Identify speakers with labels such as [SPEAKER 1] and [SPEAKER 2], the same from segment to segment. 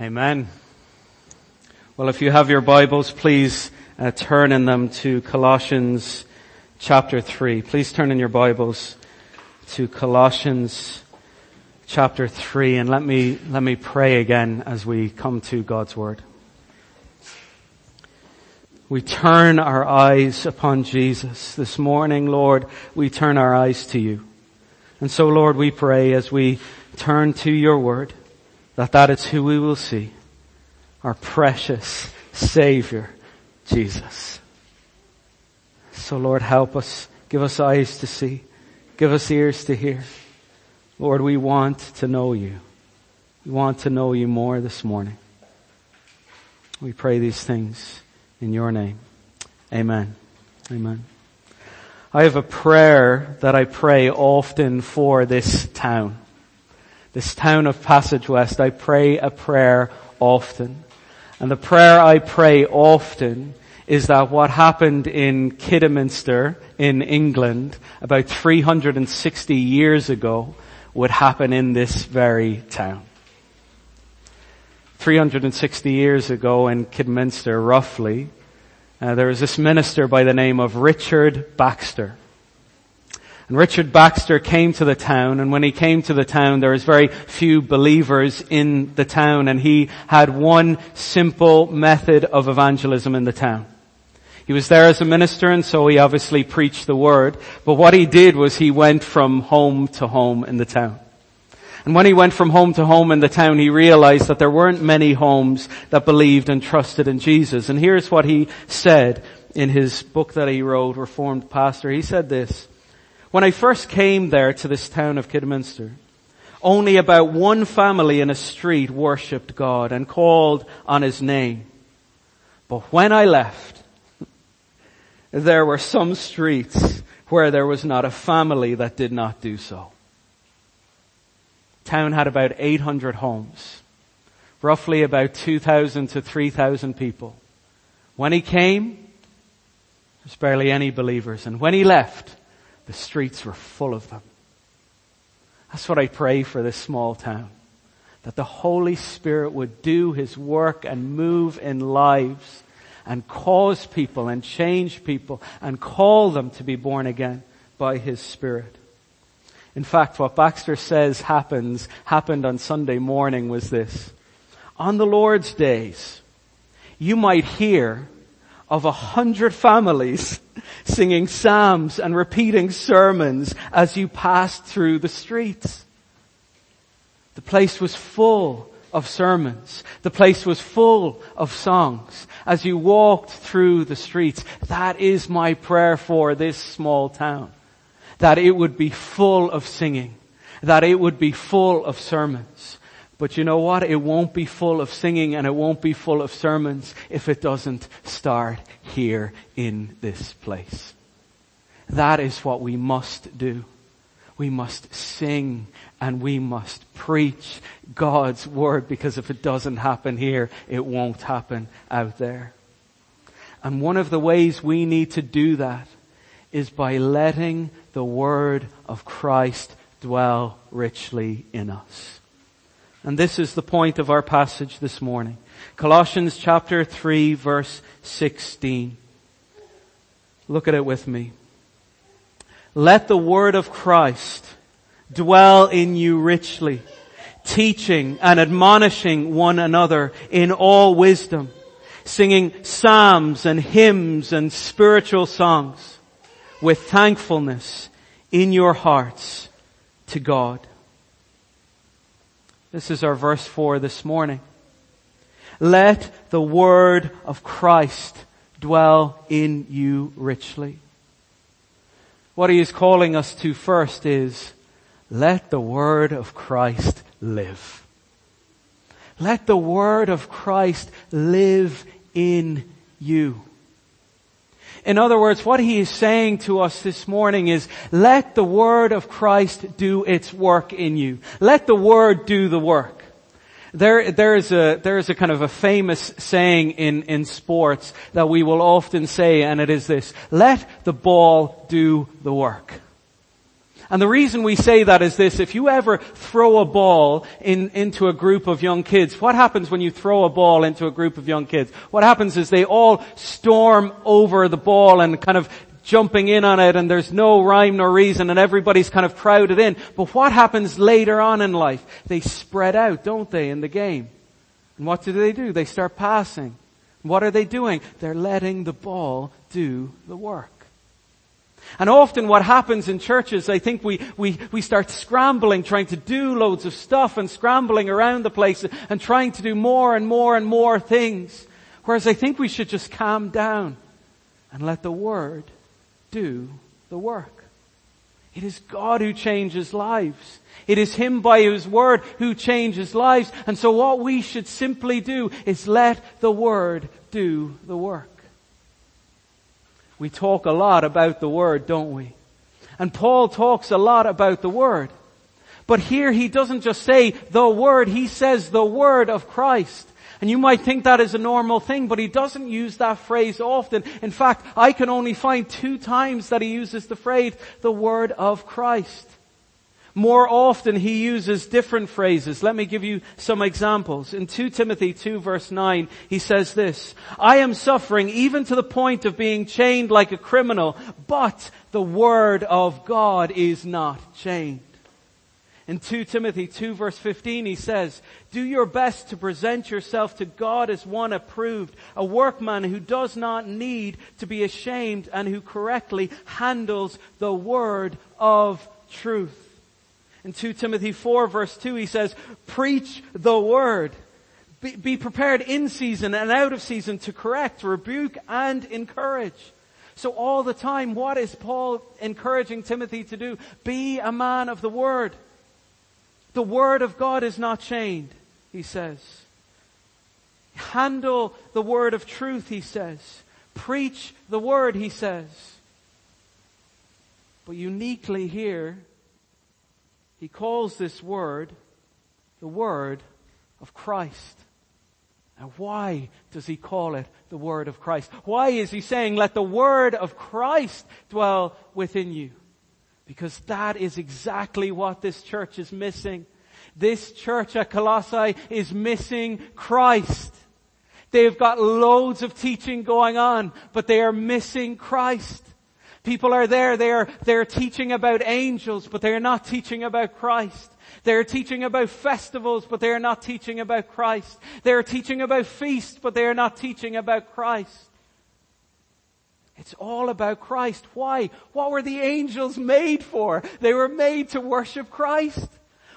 [SPEAKER 1] Amen. Well, if you have your Bibles, please uh, turn in them to Colossians chapter 3. Please turn in your Bibles to Colossians chapter 3 and let me, let me pray again as we come to God's Word. We turn our eyes upon Jesus. This morning, Lord, we turn our eyes to you. And so, Lord, we pray as we turn to your Word that that is who we will see. Our precious Savior, Jesus. So Lord, help us. Give us eyes to see. Give us ears to hear. Lord, we want to know you. We want to know you more this morning. We pray these things in your name. Amen. Amen. I have a prayer that I pray often for this town this town of Passage West, I pray a prayer often. And the prayer I pray often is that what happened in Kidderminster in England about 360 years ago would happen in this very town. 360 years ago in Kidderminster, roughly, uh, there was this minister by the name of Richard Baxter. And Richard Baxter came to the town, and when he came to the town, there was very few believers in the town, and he had one simple method of evangelism in the town. He was there as a minister, and so he obviously preached the word, but what he did was he went from home to home in the town. And when he went from home to home in the town, he realized that there weren't many homes that believed and trusted in Jesus. And here's what he said in his book that he wrote, Reformed Pastor. He said this, when I first came there to this town of Kidderminster, only about one family in a street worshipped God and called on His name. But when I left, there were some streets where there was not a family that did not do so. Town had about 800 homes, roughly about 2,000 to 3,000 people. When he came, there's barely any believers, and when he left, the streets were full of them. That's what I pray for this small town. That the Holy Spirit would do His work and move in lives and cause people and change people and call them to be born again by His Spirit. In fact, what Baxter says happens, happened on Sunday morning was this. On the Lord's days, you might hear of a hundred families singing psalms and repeating sermons as you passed through the streets. The place was full of sermons. The place was full of songs. As you walked through the streets, that is my prayer for this small town. That it would be full of singing. That it would be full of sermons. But you know what? It won't be full of singing and it won't be full of sermons if it doesn't start here in this place. That is what we must do. We must sing and we must preach God's word because if it doesn't happen here, it won't happen out there. And one of the ways we need to do that is by letting the word of Christ dwell richly in us. And this is the point of our passage this morning. Colossians chapter 3 verse 16. Look at it with me. Let the word of Christ dwell in you richly, teaching and admonishing one another in all wisdom, singing psalms and hymns and spiritual songs with thankfulness in your hearts to God. This is our verse 4 this morning. Let the word of Christ dwell in you richly. What he is calling us to first is, let the word of Christ live. Let the word of Christ live in you. In other words, what he is saying to us this morning is, let the word of Christ do its work in you. Let the word do the work. There, there is a, there is a kind of a famous saying in, in sports that we will often say, and it is this, let the ball do the work. And the reason we say that is this, if you ever throw a ball in, into a group of young kids, what happens when you throw a ball into a group of young kids? What happens is they all storm over the ball and kind of jumping in on it and there's no rhyme nor reason and everybody's kind of crowded in. But what happens later on in life? They spread out, don't they, in the game? And what do they do? They start passing. What are they doing? They're letting the ball do the work. And often what happens in churches, I think we, we, we start scrambling, trying to do loads of stuff and scrambling around the place and trying to do more and more and more things. Whereas I think we should just calm down and let the Word do the work. It is God who changes lives. It is Him by His Word who changes lives. And so what we should simply do is let the Word do the work. We talk a lot about the Word, don't we? And Paul talks a lot about the Word. But here he doesn't just say the Word, he says the Word of Christ. And you might think that is a normal thing, but he doesn't use that phrase often. In fact, I can only find two times that he uses the phrase, the Word of Christ. More often he uses different phrases. Let me give you some examples. In 2 Timothy 2 verse 9, he says this, I am suffering even to the point of being chained like a criminal, but the word of God is not chained. In 2 Timothy 2 verse 15 he says, do your best to present yourself to God as one approved, a workman who does not need to be ashamed and who correctly handles the word of truth. In 2 Timothy 4 verse 2 he says, preach the word. Be, be prepared in season and out of season to correct, rebuke, and encourage. So all the time, what is Paul encouraging Timothy to do? Be a man of the word. The word of God is not chained, he says. Handle the word of truth, he says. Preach the word, he says. But uniquely here, he calls this word the word of Christ. Now why does he call it the word of Christ? Why is he saying let the word of Christ dwell within you? Because that is exactly what this church is missing. This church at Colossae is missing Christ. They've got loads of teaching going on, but they are missing Christ. People are there, they're, they're teaching about angels, but they're not teaching about Christ. They're teaching about festivals, but they're not teaching about Christ. They're teaching about feasts, but they're not teaching about Christ. It's all about Christ. Why? What were the angels made for? They were made to worship Christ.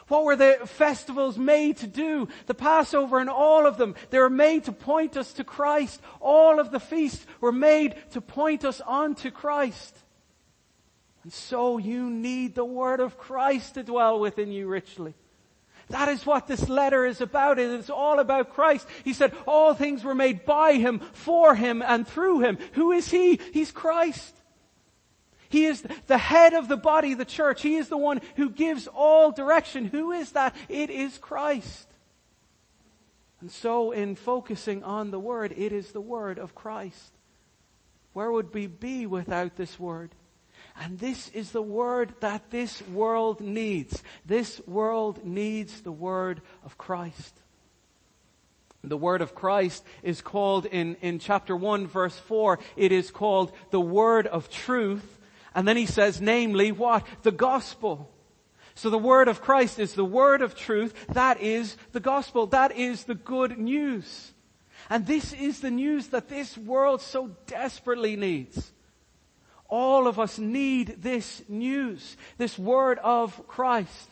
[SPEAKER 1] What were the festivals made to do? The Passover and all of them, they were made to point us to Christ. All of the feasts were made to point us on to Christ. And so you need the word of Christ to dwell within you richly. That is what this letter is about. It is all about Christ. He said all things were made by Him, for Him, and through Him. Who is He? He's Christ. He is the head of the body, the church. He is the one who gives all direction. Who is that? It is Christ. And so in focusing on the Word, it is the Word of Christ. Where would we be without this Word? And this is the Word that this world needs. This world needs the Word of Christ. The Word of Christ is called in, in chapter 1 verse 4, it is called the Word of Truth and then he says, namely what? The gospel. So the word of Christ is the word of truth. That is the gospel. That is the good news. And this is the news that this world so desperately needs. All of us need this news, this word of Christ.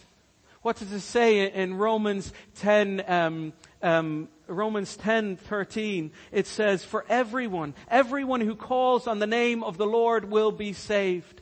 [SPEAKER 1] What does it say in Romans 10, um, um, Romans 10, 13, it says, for everyone, everyone who calls on the name of the Lord will be saved.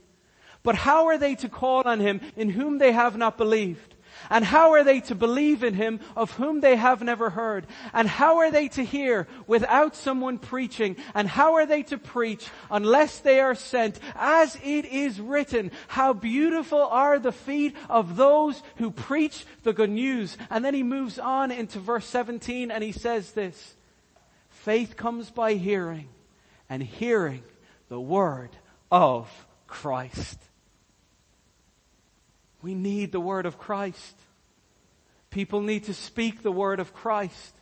[SPEAKER 1] But how are they to call on him in whom they have not believed? And how are they to believe in him of whom they have never heard? And how are they to hear without someone preaching? And how are they to preach unless they are sent? As it is written, how beautiful are the feet of those who preach the good news. And then he moves on into verse 17 and he says this, faith comes by hearing and hearing the word of Christ. We need the word of Christ. People need to speak the word of Christ.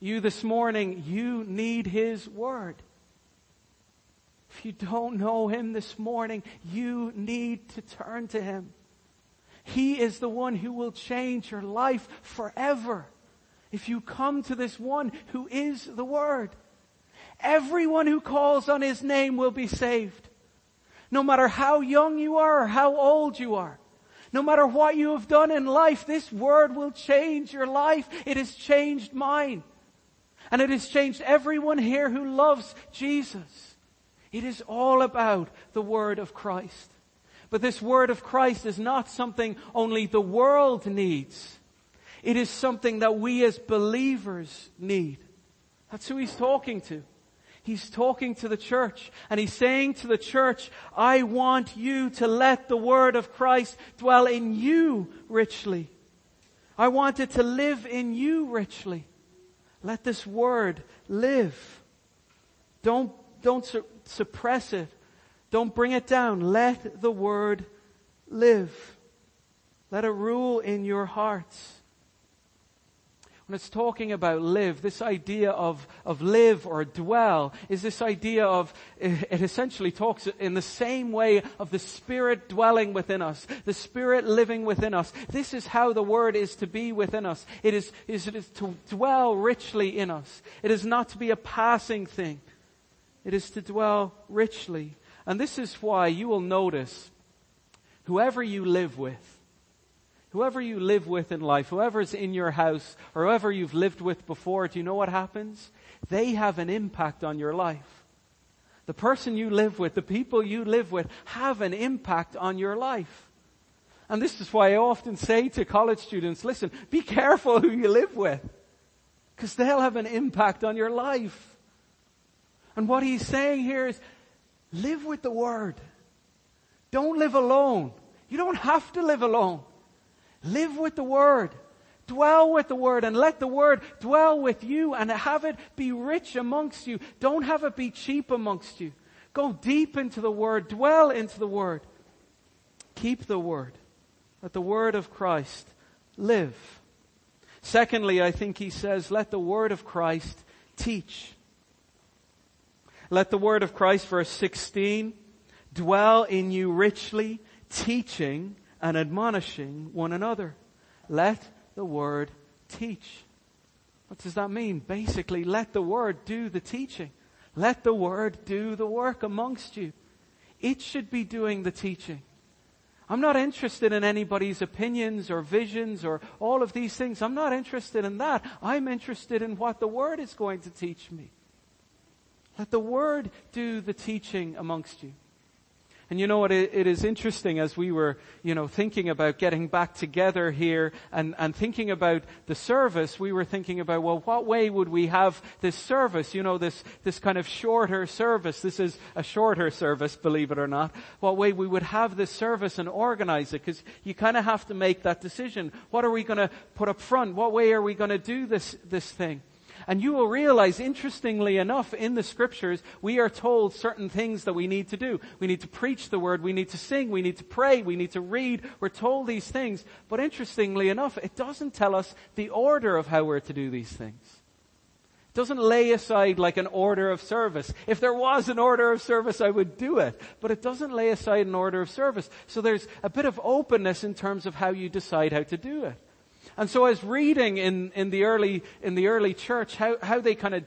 [SPEAKER 1] You this morning, you need His word. If you don't know Him this morning, you need to turn to Him. He is the one who will change your life forever. If you come to this one who is the Word, everyone who calls on His name will be saved. No matter how young you are or how old you are. No matter what you have done in life, this Word will change your life. It has changed mine. And it has changed everyone here who loves Jesus. It is all about the Word of Christ. But this Word of Christ is not something only the world needs. It is something that we as believers need. That's who he's talking to. He's talking to the church and he's saying to the church, I want you to let the word of Christ dwell in you richly. I want it to live in you richly. Let this word live. Don't, don't su- suppress it. Don't bring it down. Let the word live. Let it rule in your hearts. When it's talking about live, this idea of, of live or dwell is this idea of, it essentially talks in the same way of the Spirit dwelling within us, the Spirit living within us. This is how the Word is to be within us. It is, is, it is to dwell richly in us. It is not to be a passing thing. It is to dwell richly. And this is why you will notice whoever you live with, whoever you live with in life, whoever's in your house, or whoever you've lived with before, do you know what happens? They have an impact on your life. The person you live with, the people you live with, have an impact on your life. And this is why I often say to college students, listen, be careful who you live with. Because they'll have an impact on your life. And what he's saying here is, Live with the Word. Don't live alone. You don't have to live alone. Live with the Word. Dwell with the Word and let the Word dwell with you and have it be rich amongst you. Don't have it be cheap amongst you. Go deep into the Word. Dwell into the Word. Keep the Word. Let the Word of Christ live. Secondly, I think he says, let the Word of Christ teach. Let the word of Christ, verse 16, dwell in you richly, teaching and admonishing one another. Let the word teach. What does that mean? Basically, let the word do the teaching. Let the word do the work amongst you. It should be doing the teaching. I'm not interested in anybody's opinions or visions or all of these things. I'm not interested in that. I'm interested in what the Word is going to teach me. Let the Word do the teaching amongst you. And you know what, it, it is interesting as we were, you know, thinking about getting back together here and, and thinking about the service, we were thinking about, well, what way would we have this service? You know, this, this kind of shorter service. This is a shorter service, believe it or not. What way we would have this service and organize it? Because you kind of have to make that decision. What are we going to put up front? What way are we going to do this, this thing? And you will realize, interestingly enough, in the scriptures, we are told certain things that we need to do. We need to preach the word, we need to sing, we need to pray, we need to read. We're told these things. But interestingly enough, it doesn't tell us the order of how we're to do these things. It doesn't lay aside like an order of service. If there was an order of service, I would do it. But it doesn't lay aside an order of service. So there's a bit of openness in terms of how you decide how to do it. And so I was reading in, in the early, in the early church how, how they kind of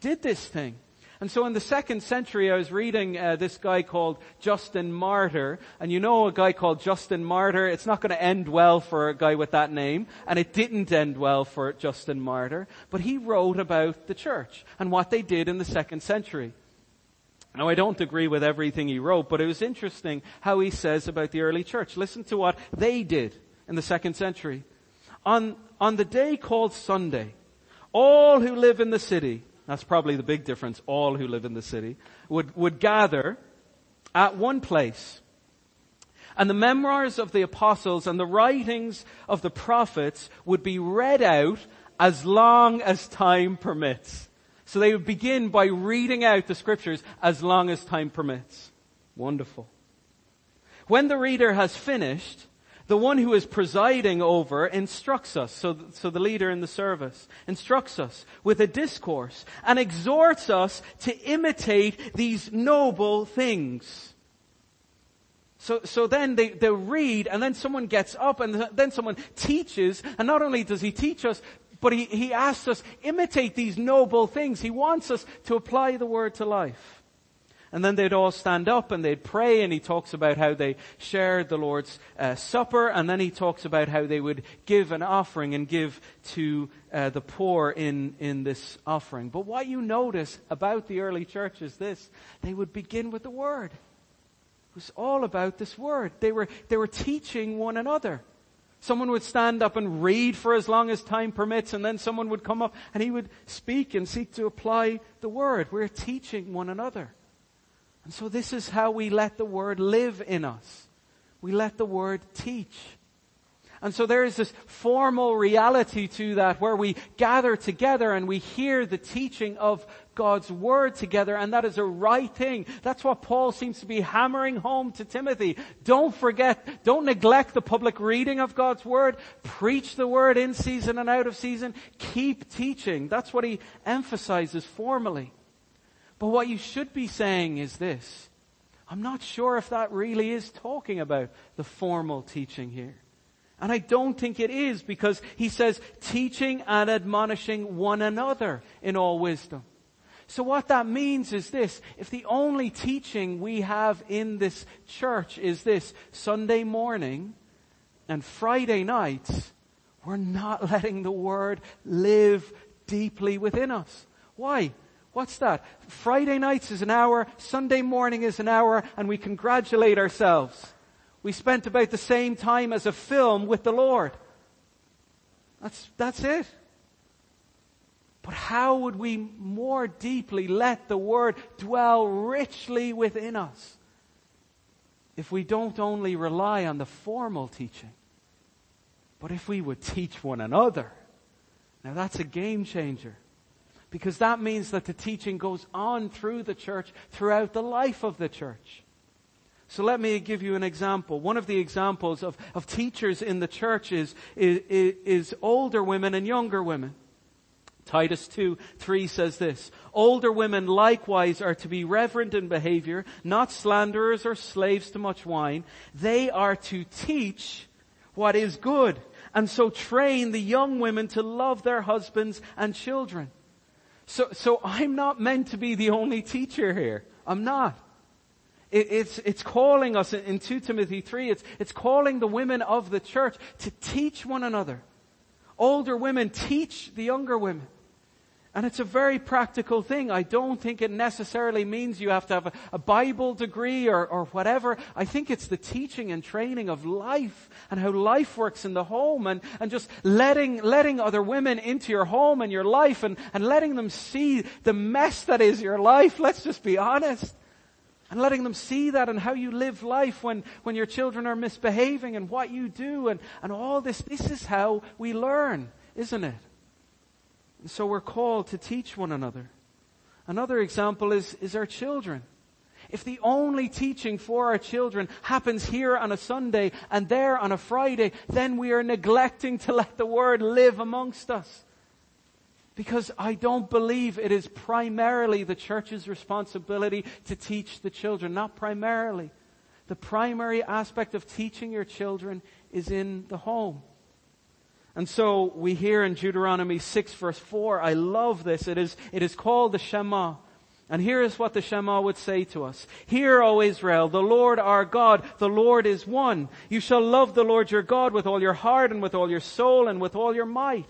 [SPEAKER 1] did this thing. And so in the second century, I was reading uh, this guy called Justin Martyr, and you know a guy called Justin Martyr. It's not going to end well for a guy with that name, and it didn't end well for Justin Martyr. But he wrote about the church and what they did in the second century. Now I don't agree with everything he wrote, but it was interesting how he says about the early church. Listen to what they did in the second century. On, on the day called Sunday, all who live in the city, that's probably the big difference, all who live in the city, would, would gather at one place. And the memoirs of the apostles and the writings of the prophets would be read out as long as time permits. So they would begin by reading out the scriptures as long as time permits. Wonderful. When the reader has finished, The one who is presiding over instructs us, so, so the leader in the service instructs us with a discourse and exhorts us to imitate these noble things. So, so then they, they read and then someone gets up and then someone teaches and not only does he teach us, but he, he asks us, imitate these noble things. He wants us to apply the word to life. And then they'd all stand up and they'd pray and he talks about how they shared the Lord's uh, Supper and then he talks about how they would give an offering and give to uh, the poor in, in this offering. But what you notice about the early church is this. They would begin with the Word. It was all about this Word. They were, they were teaching one another. Someone would stand up and read for as long as time permits and then someone would come up and he would speak and seek to apply the Word. We're teaching one another. And so this is how we let the Word live in us. We let the Word teach. And so there is this formal reality to that where we gather together and we hear the teaching of God's Word together and that is a right thing. That's what Paul seems to be hammering home to Timothy. Don't forget, don't neglect the public reading of God's Word. Preach the Word in season and out of season. Keep teaching. That's what he emphasizes formally. But what you should be saying is this. I'm not sure if that really is talking about the formal teaching here. And I don't think it is because he says teaching and admonishing one another in all wisdom. So what that means is this, if the only teaching we have in this church is this Sunday morning and Friday nights, we're not letting the word live deeply within us. Why? What's that? Friday nights is an hour, Sunday morning is an hour, and we congratulate ourselves. We spent about the same time as a film with the Lord. That's, that's it. But how would we more deeply let the Word dwell richly within us if we don't only rely on the formal teaching, but if we would teach one another? Now that's a game changer. Because that means that the teaching goes on through the church, throughout the life of the church. So let me give you an example. One of the examples of, of teachers in the church is, is, is older women and younger women. Titus 2, 3 says this, Older women likewise are to be reverent in behavior, not slanderers or slaves to much wine. They are to teach what is good, and so train the young women to love their husbands and children. So, so I'm not meant to be the only teacher here. I'm not. It, it's, it's calling us in 2 Timothy 3, it's, it's calling the women of the church to teach one another. Older women teach the younger women. And it's a very practical thing. I don't think it necessarily means you have to have a, a, Bible degree or, or whatever. I think it's the teaching and training of life and how life works in the home and, and just letting, letting other women into your home and your life and, and letting them see the mess that is your life. Let's just be honest. And letting them see that and how you live life when, when your children are misbehaving and what you do and, and all this. This is how we learn, isn't it? So we're called to teach one another. Another example is, is our children. If the only teaching for our children happens here on a Sunday and there on a Friday, then we are neglecting to let the Word live amongst us. Because I don't believe it is primarily the church's responsibility to teach the children, not primarily. The primary aspect of teaching your children is in the home. And so we hear in Deuteronomy 6 verse 4, I love this. It is, it is called the Shema. And here is what the Shema would say to us. Hear, O Israel, the Lord our God, the Lord is one. You shall love the Lord your God with all your heart and with all your soul and with all your might.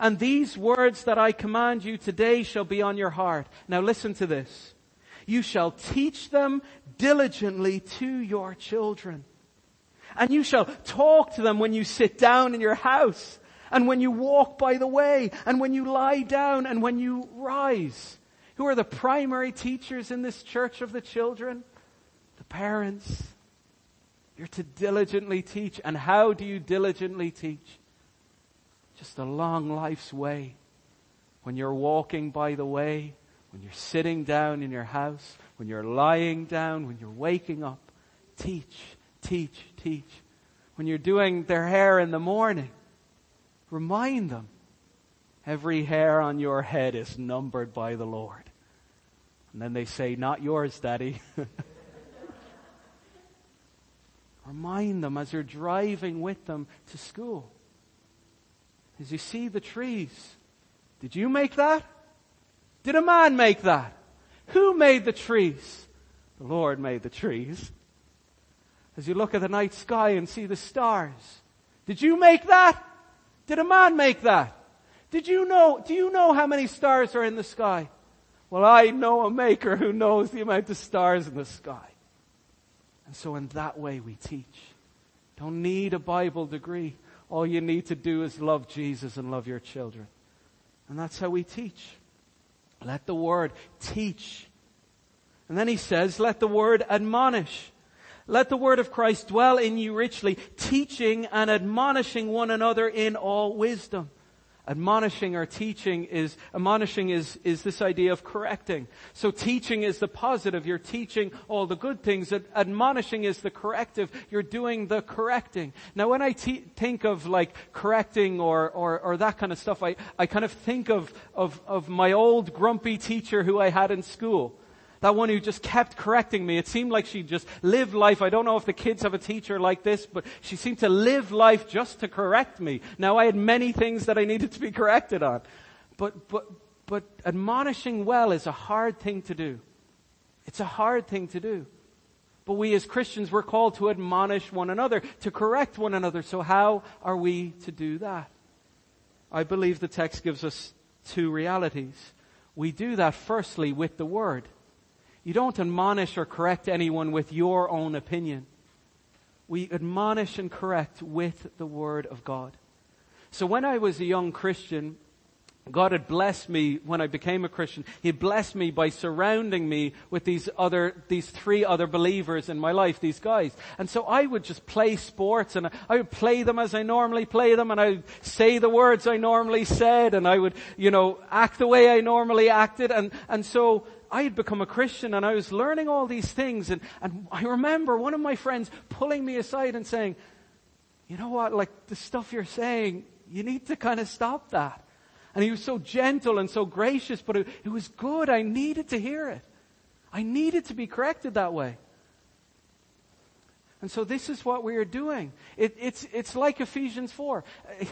[SPEAKER 1] And these words that I command you today shall be on your heart. Now listen to this. You shall teach them diligently to your children and you shall talk to them when you sit down in your house and when you walk by the way and when you lie down and when you rise. Who are the primary teachers in this church of the children? The parents. You're to diligently teach. And how do you diligently teach? Just along life's way. When you're walking by the way, when you're sitting down in your house, when you're lying down, when you're waking up, teach teach, teach. when you're doing their hair in the morning, remind them every hair on your head is numbered by the Lord. And then they say, not yours, daddy. Remind them as you're driving with them to school. As you see the trees. Did you make that? Did a man make that? Who made the trees? The Lord made the trees. As you look at the night sky and see the stars. Did you make that? Did a man make that? Did you know, do you know how many stars are in the sky? Well, I know a maker who knows the amount of stars in the sky. And so in that way we teach. Don't need a Bible degree. All you need to do is love Jesus and love your children. And that's how we teach. Let the word teach. And then he says, let the word admonish. Let the word of Christ dwell in you richly, teaching and admonishing one another in all wisdom admonishing or teaching is, admonishing is, is this idea of correcting. So teaching is the positive. You're teaching all the good things. Admonishing is the corrective. You're doing the correcting. Now when I te- think of like correcting or, or, or that kind of stuff, I, I kind of think of, of, of my old grumpy teacher who I had in school. That one who just kept correcting me. It seemed like she just lived life. I don't know if the kids have a teacher like this, but she seemed to live life just to correct me. Now I had many things that I needed to be corrected on. But, but, but admonishing well is a hard thing to do. It's a hard thing to do. But we as Christians, we're called to admonish one another, to correct one another. So how are we to do that? I believe the text gives us two realities. We do that firstly with the Word. You don't admonish or correct anyone with your own opinion. We admonish and correct with the Word of God. So when I was a young Christian, God had blessed me when I became a Christian. He blessed me by surrounding me with these other, these three other believers in my life, these guys. And so I would just play sports and I would play them as I normally play them and I would say the words I normally said and I would, you know, act the way I normally acted and, and so I had become a Christian and I was learning all these things and, and I remember one of my friends pulling me aside and saying, you know what, like the stuff you're saying, you need to kind of stop that. And he was so gentle and so gracious, but it, it was good. I needed to hear it. I needed to be corrected that way. And so this is what we are doing. It, it's, it's like Ephesians 4.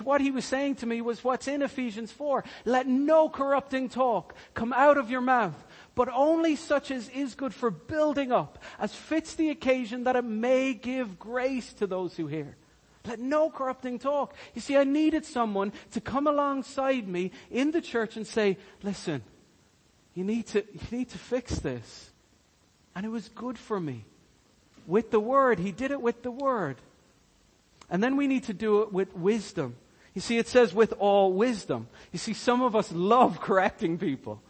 [SPEAKER 1] What he was saying to me was what's in Ephesians 4. Let no corrupting talk come out of your mouth, but only such as is good for building up, as fits the occasion that it may give grace to those who hear. Let no corrupting talk. You see, I needed someone to come alongside me in the church and say, listen, you need to, you need to fix this. And it was good for me. With the word, he did it with the word. And then we need to do it with wisdom. You see, it says with all wisdom. You see, some of us love correcting people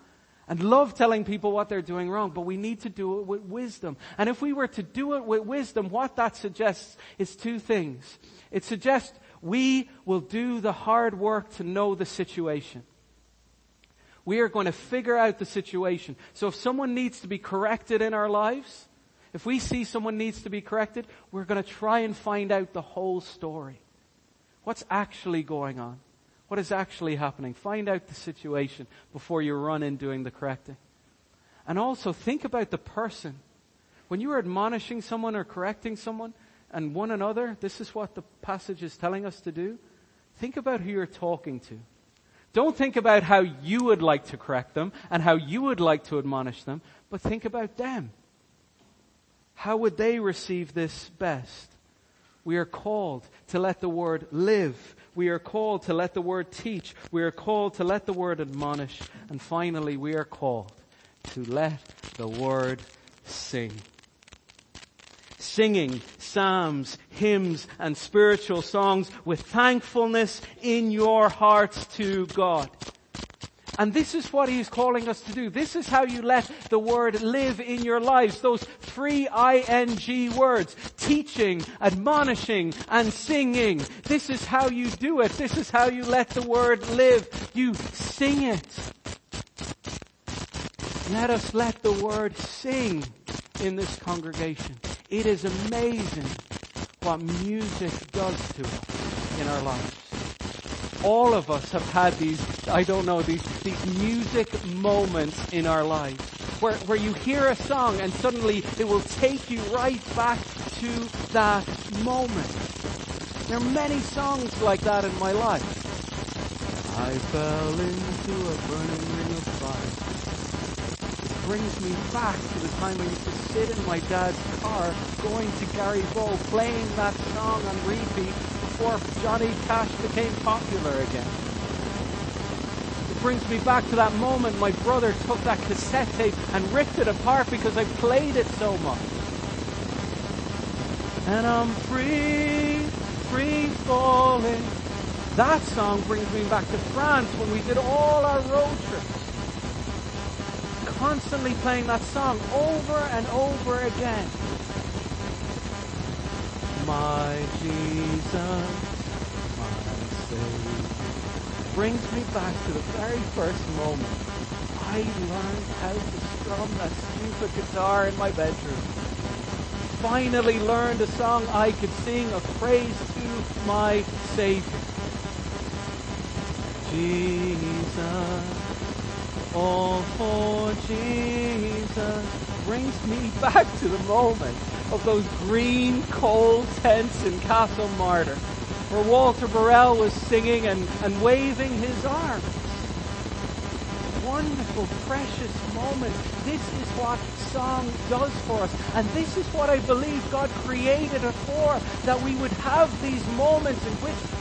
[SPEAKER 1] and love telling people what they're doing wrong, but we need to do it with wisdom. And if we were to do it with wisdom, what that suggests is two things. It suggests we will do the hard work to know the situation. We are going to figure out the situation. So if someone needs to be corrected in our lives, if we see someone needs to be corrected, we're going to try and find out the whole story. What's actually going on? What is actually happening? Find out the situation before you run in doing the correcting. And also think about the person. When you are admonishing someone or correcting someone and one another, this is what the passage is telling us to do. Think about who you're talking to. Don't think about how you would like to correct them and how you would like to admonish them, but think about them. How would they receive this best? We are called to let the word live we are called to let the word teach. We are called to let the word admonish. And finally, we are called to let the word sing. Singing psalms, hymns, and spiritual songs with thankfulness in your hearts to God. And this is what he's calling us to do. This is how you let the word live in your lives. Those three ing words. Teaching, admonishing, and singing. This is how you do it. This is how you let the word live. You sing it. Let us let the word sing in this congregation. It is amazing what music does to us in our lives. All of us have had these, I don't know, these, these music moments in our lives where, where you hear a song and suddenly it will take you right back to that moment. There are many songs like that in my life. I fell into a burning ring of fire. It brings me back to the time I used to sit in my dad's car going to Garryvoe playing that song on repeat before Johnny Cash became popular again. It brings me back to that moment my brother took that cassette tape and ripped it apart because I played it so much. And I'm free, free falling. That song brings me back to France when we did all our road trips. Constantly playing that song over and over again. My Jesus, my Savior, brings me back to the very first moment I learned how to strum that stupid guitar in my bedroom. Finally learned a song I could sing of praise to my Savior. Jesus, oh for Jesus, brings me back to the moment of those green coal tents in Castle Martyr, where Walter Burrell was singing and, and waving his arms. Wonderful, precious moment. This is what song does for us. And this is what I believe God created it for, that we would have these moments in which